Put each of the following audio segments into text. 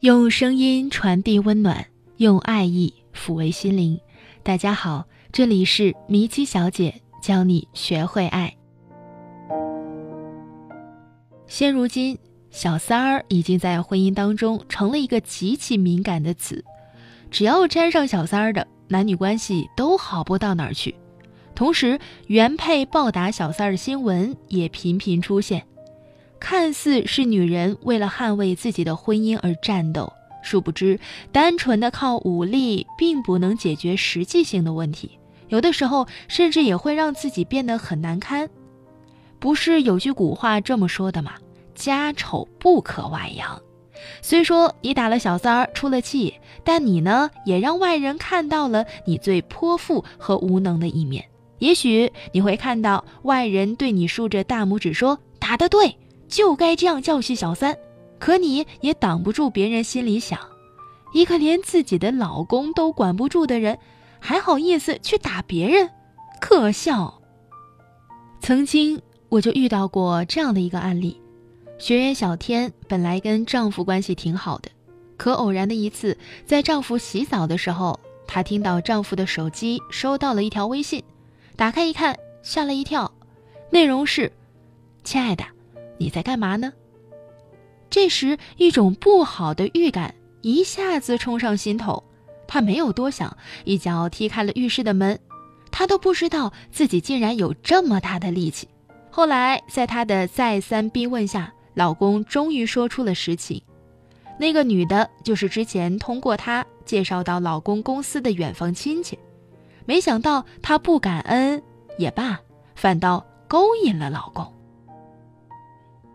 用声音传递温暖，用爱意抚慰心灵。大家好，这里是迷七小姐教你学会爱。现如今，小三儿已经在婚姻当中成了一个极其敏感的词，只要沾上小三儿的，男女关系都好不到哪儿去。同时，原配暴打小三儿的新闻也频频出现。看似是女人为了捍卫自己的婚姻而战斗，殊不知，单纯的靠武力并不能解决实际性的问题，有的时候甚至也会让自己变得很难堪。不是有句古话这么说的吗？家丑不可外扬。虽说你打了小三儿出了气，但你呢，也让外人看到了你最泼妇和无能的一面。也许你会看到外人对你竖着大拇指说：“打得对。”就该这样教训小三，可你也挡不住别人心里想：一个连自己的老公都管不住的人，还好意思去打别人，可笑。曾经我就遇到过这样的一个案例：学员小天本来跟丈夫关系挺好的，可偶然的一次，在丈夫洗澡的时候，她听到丈夫的手机收到了一条微信，打开一看，吓了一跳，内容是：“亲爱的。”你在干嘛呢？这时，一种不好的预感一下子冲上心头。她没有多想，一脚踢开了浴室的门。她都不知道自己竟然有这么大的力气。后来，在她的再三逼问下，老公终于说出了实情：那个女的，就是之前通过她介绍到老公公司的远房亲戚。没想到她不感恩也罢，反倒勾引了老公。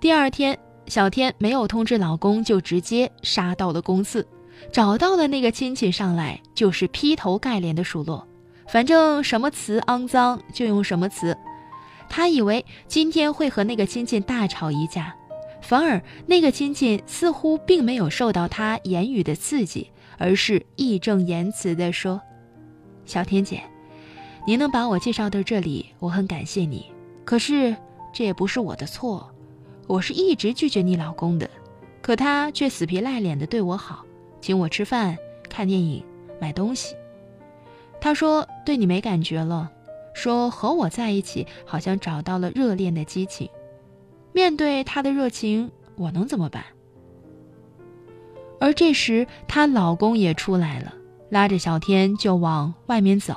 第二天，小天没有通知老公，就直接杀到了公司，找到了那个亲戚上来，就是劈头盖脸的数落，反正什么词肮脏就用什么词。他以为今天会和那个亲戚大吵一架，反而那个亲戚似乎并没有受到他言语的刺激，而是义正言辞地说：“小天姐，您能把我介绍到这里，我很感谢你。可是这也不是我的错。”我是一直拒绝你老公的，可他却死皮赖脸的对我好，请我吃饭、看电影、买东西。他说对你没感觉了，说和我在一起好像找到了热恋的激情。面对他的热情，我能怎么办？而这时，她老公也出来了，拉着小天就往外面走。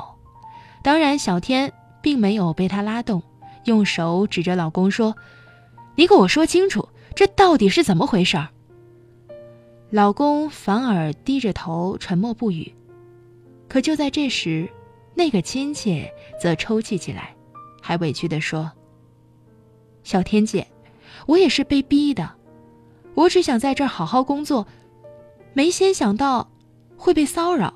当然，小天并没有被他拉动，用手指着老公说。你给我说清楚，这到底是怎么回事儿？老公反而低着头沉默不语。可就在这时，那个亲戚则抽泣起来，还委屈地说：“小天姐，我也是被逼的，我只想在这儿好好工作，没先想到会被骚扰。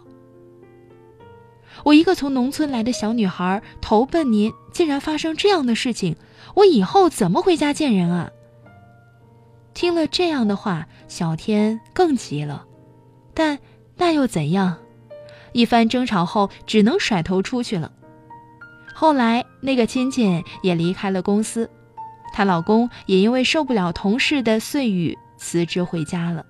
我一个从农村来的小女孩，投奔您，竟然发生这样的事情。”我以后怎么回家见人啊？听了这样的话，小天更急了，但那又怎样？一番争吵后，只能甩头出去了。后来，那个亲戚也离开了公司，她老公也因为受不了同事的碎语，辞职回家了。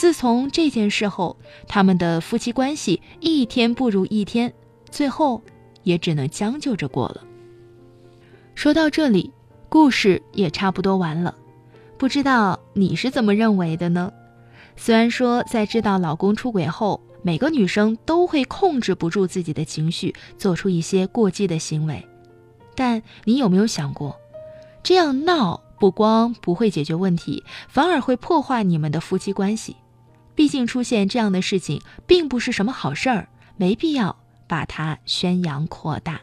自从这件事后，他们的夫妻关系一天不如一天，最后也只能将就着过了。说到这里，故事也差不多完了。不知道你是怎么认为的呢？虽然说在知道老公出轨后，每个女生都会控制不住自己的情绪，做出一些过激的行为，但你有没有想过，这样闹不光不会解决问题，反而会破坏你们的夫妻关系？毕竟出现这样的事情并不是什么好事儿，没必要把它宣扬扩大。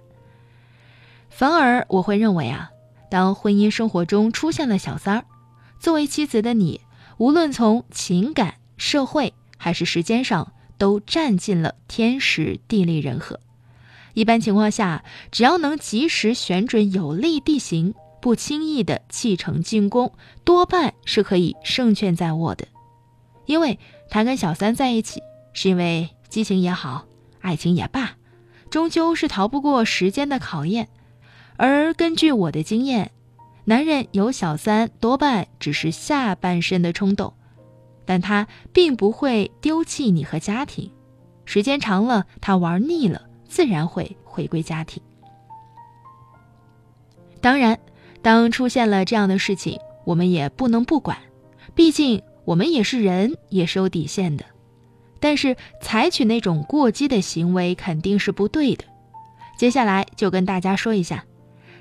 反而我会认为啊，当婚姻生活中出现了小三儿，作为妻子的你，无论从情感、社会还是时间上，都占尽了天时地利人和。一般情况下，只要能及时选准有利地形，不轻易的弃城进攻，多半是可以胜券在握的。因为他跟小三在一起，是因为激情也好，爱情也罢，终究是逃不过时间的考验。而根据我的经验，男人有小三多半只是下半身的冲动，但他并不会丢弃你和家庭。时间长了，他玩腻了，自然会回归家庭。当然，当出现了这样的事情，我们也不能不管，毕竟我们也是人，也是有底线的。但是，采取那种过激的行为肯定是不对的。接下来就跟大家说一下，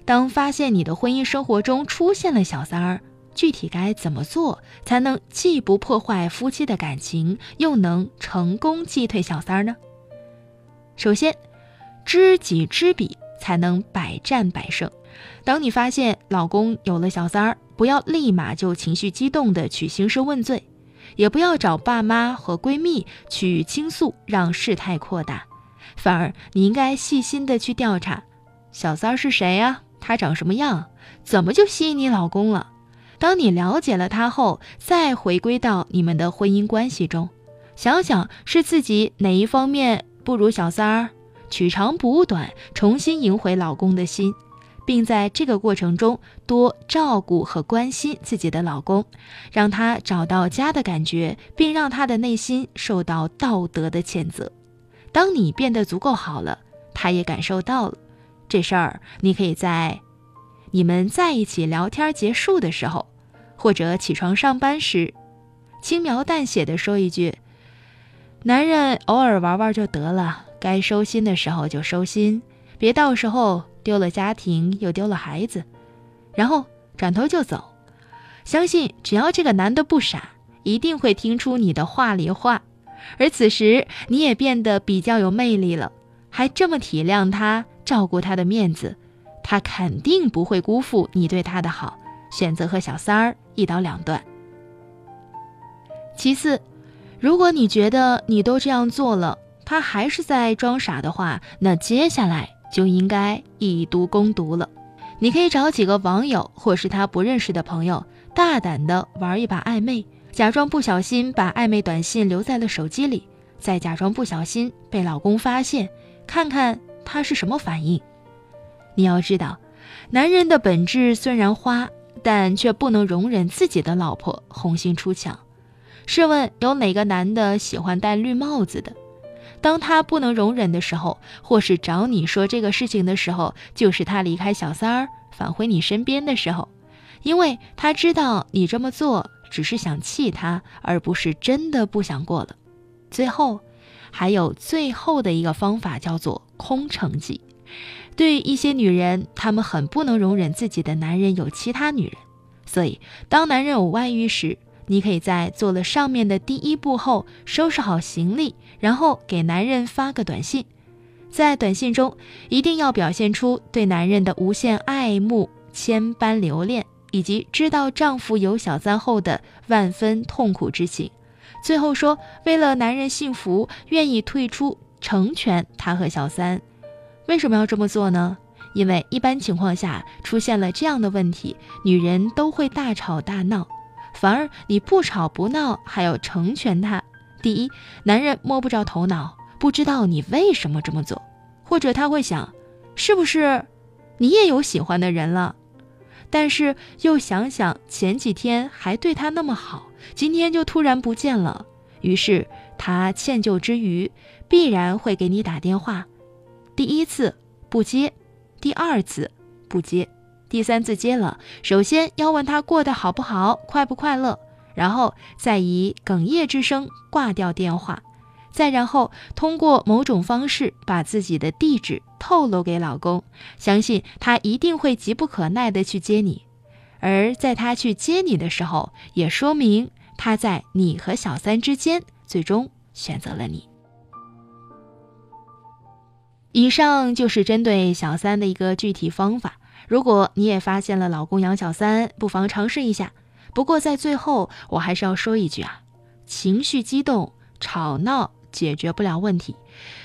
当发现你的婚姻生活中出现了小三儿，具体该怎么做才能既不破坏夫妻的感情，又能成功击退小三儿呢？首先，知己知彼，才能百战百胜。当你发现老公有了小三儿，不要立马就情绪激动的去兴师问罪，也不要找爸妈和闺蜜去倾诉，让事态扩大。反而，你应该细心的去调查，小三儿是谁呀？他长什么样？怎么就吸引你老公了？当你了解了他后，再回归到你们的婚姻关系中，想想是自己哪一方面不如小三儿，取长补短，重新赢回老公的心。并在这个过程中多照顾和关心自己的老公，让他找到家的感觉，并让他的内心受到道德的谴责。当你变得足够好了，他也感受到了。这事儿你可以在你们在一起聊天结束的时候，或者起床上班时，轻描淡写的说一句：“男人偶尔玩玩就得了，该收心的时候就收心，别到时候。”丢了家庭，又丢了孩子，然后转头就走。相信只要这个男的不傻，一定会听出你的话里话。而此时你也变得比较有魅力了，还这么体谅他，照顾他的面子，他肯定不会辜负你对他的好，选择和小三儿一刀两断。其次，如果你觉得你都这样做了，他还是在装傻的话，那接下来。就应该以毒攻毒了。你可以找几个网友或是他不认识的朋友，大胆的玩一把暧昧，假装不小心把暧昧短信留在了手机里，再假装不小心被老公发现，看看他是什么反应。你要知道，男人的本质虽然花，但却不能容忍自己的老婆红杏出墙。试问，有哪个男的喜欢戴绿帽子的？当他不能容忍的时候，或是找你说这个事情的时候，就是他离开小三儿返回你身边的时候，因为他知道你这么做只是想气他，而不是真的不想过了。最后，还有最后的一个方法叫做空城计。对一些女人，她们很不能容忍自己的男人有其他女人，所以当男人有外遇时，你可以在做了上面的第一步后，收拾好行李，然后给男人发个短信，在短信中一定要表现出对男人的无限爱慕、千般留恋，以及知道丈夫有小三后的万分痛苦之情。最后说，为了男人幸福，愿意退出成全他和小三。为什么要这么做呢？因为一般情况下，出现了这样的问题，女人都会大吵大闹。反而你不吵不闹，还要成全他。第一，男人摸不着头脑，不知道你为什么这么做，或者他会想，是不是你也有喜欢的人了？但是又想想前几天还对他那么好，今天就突然不见了，于是他歉疚之余，必然会给你打电话。第一次不接，第二次不接。第三次接了，首先要问他过得好不好，快不快乐，然后再以哽咽之声挂掉电话，再然后通过某种方式把自己的地址透露给老公，相信他一定会急不可耐的去接你，而在他去接你的时候，也说明他在你和小三之间最终选择了你。以上就是针对小三的一个具体方法。如果你也发现了老公养小三，不妨尝试一下。不过在最后，我还是要说一句啊，情绪激动、吵闹解决不了问题，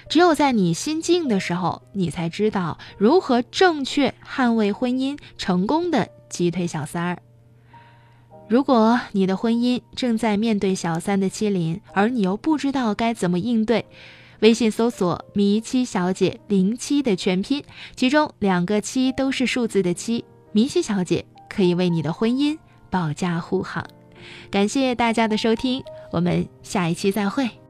只有在你心静的时候，你才知道如何正确捍卫婚姻，成功的击退小三儿。如果你的婚姻正在面对小三的欺凌，而你又不知道该怎么应对，微信搜索“迷七小姐零七”的全拼，其中两个七都是数字的七，迷七小姐可以为你的婚姻保驾护航。感谢大家的收听，我们下一期再会。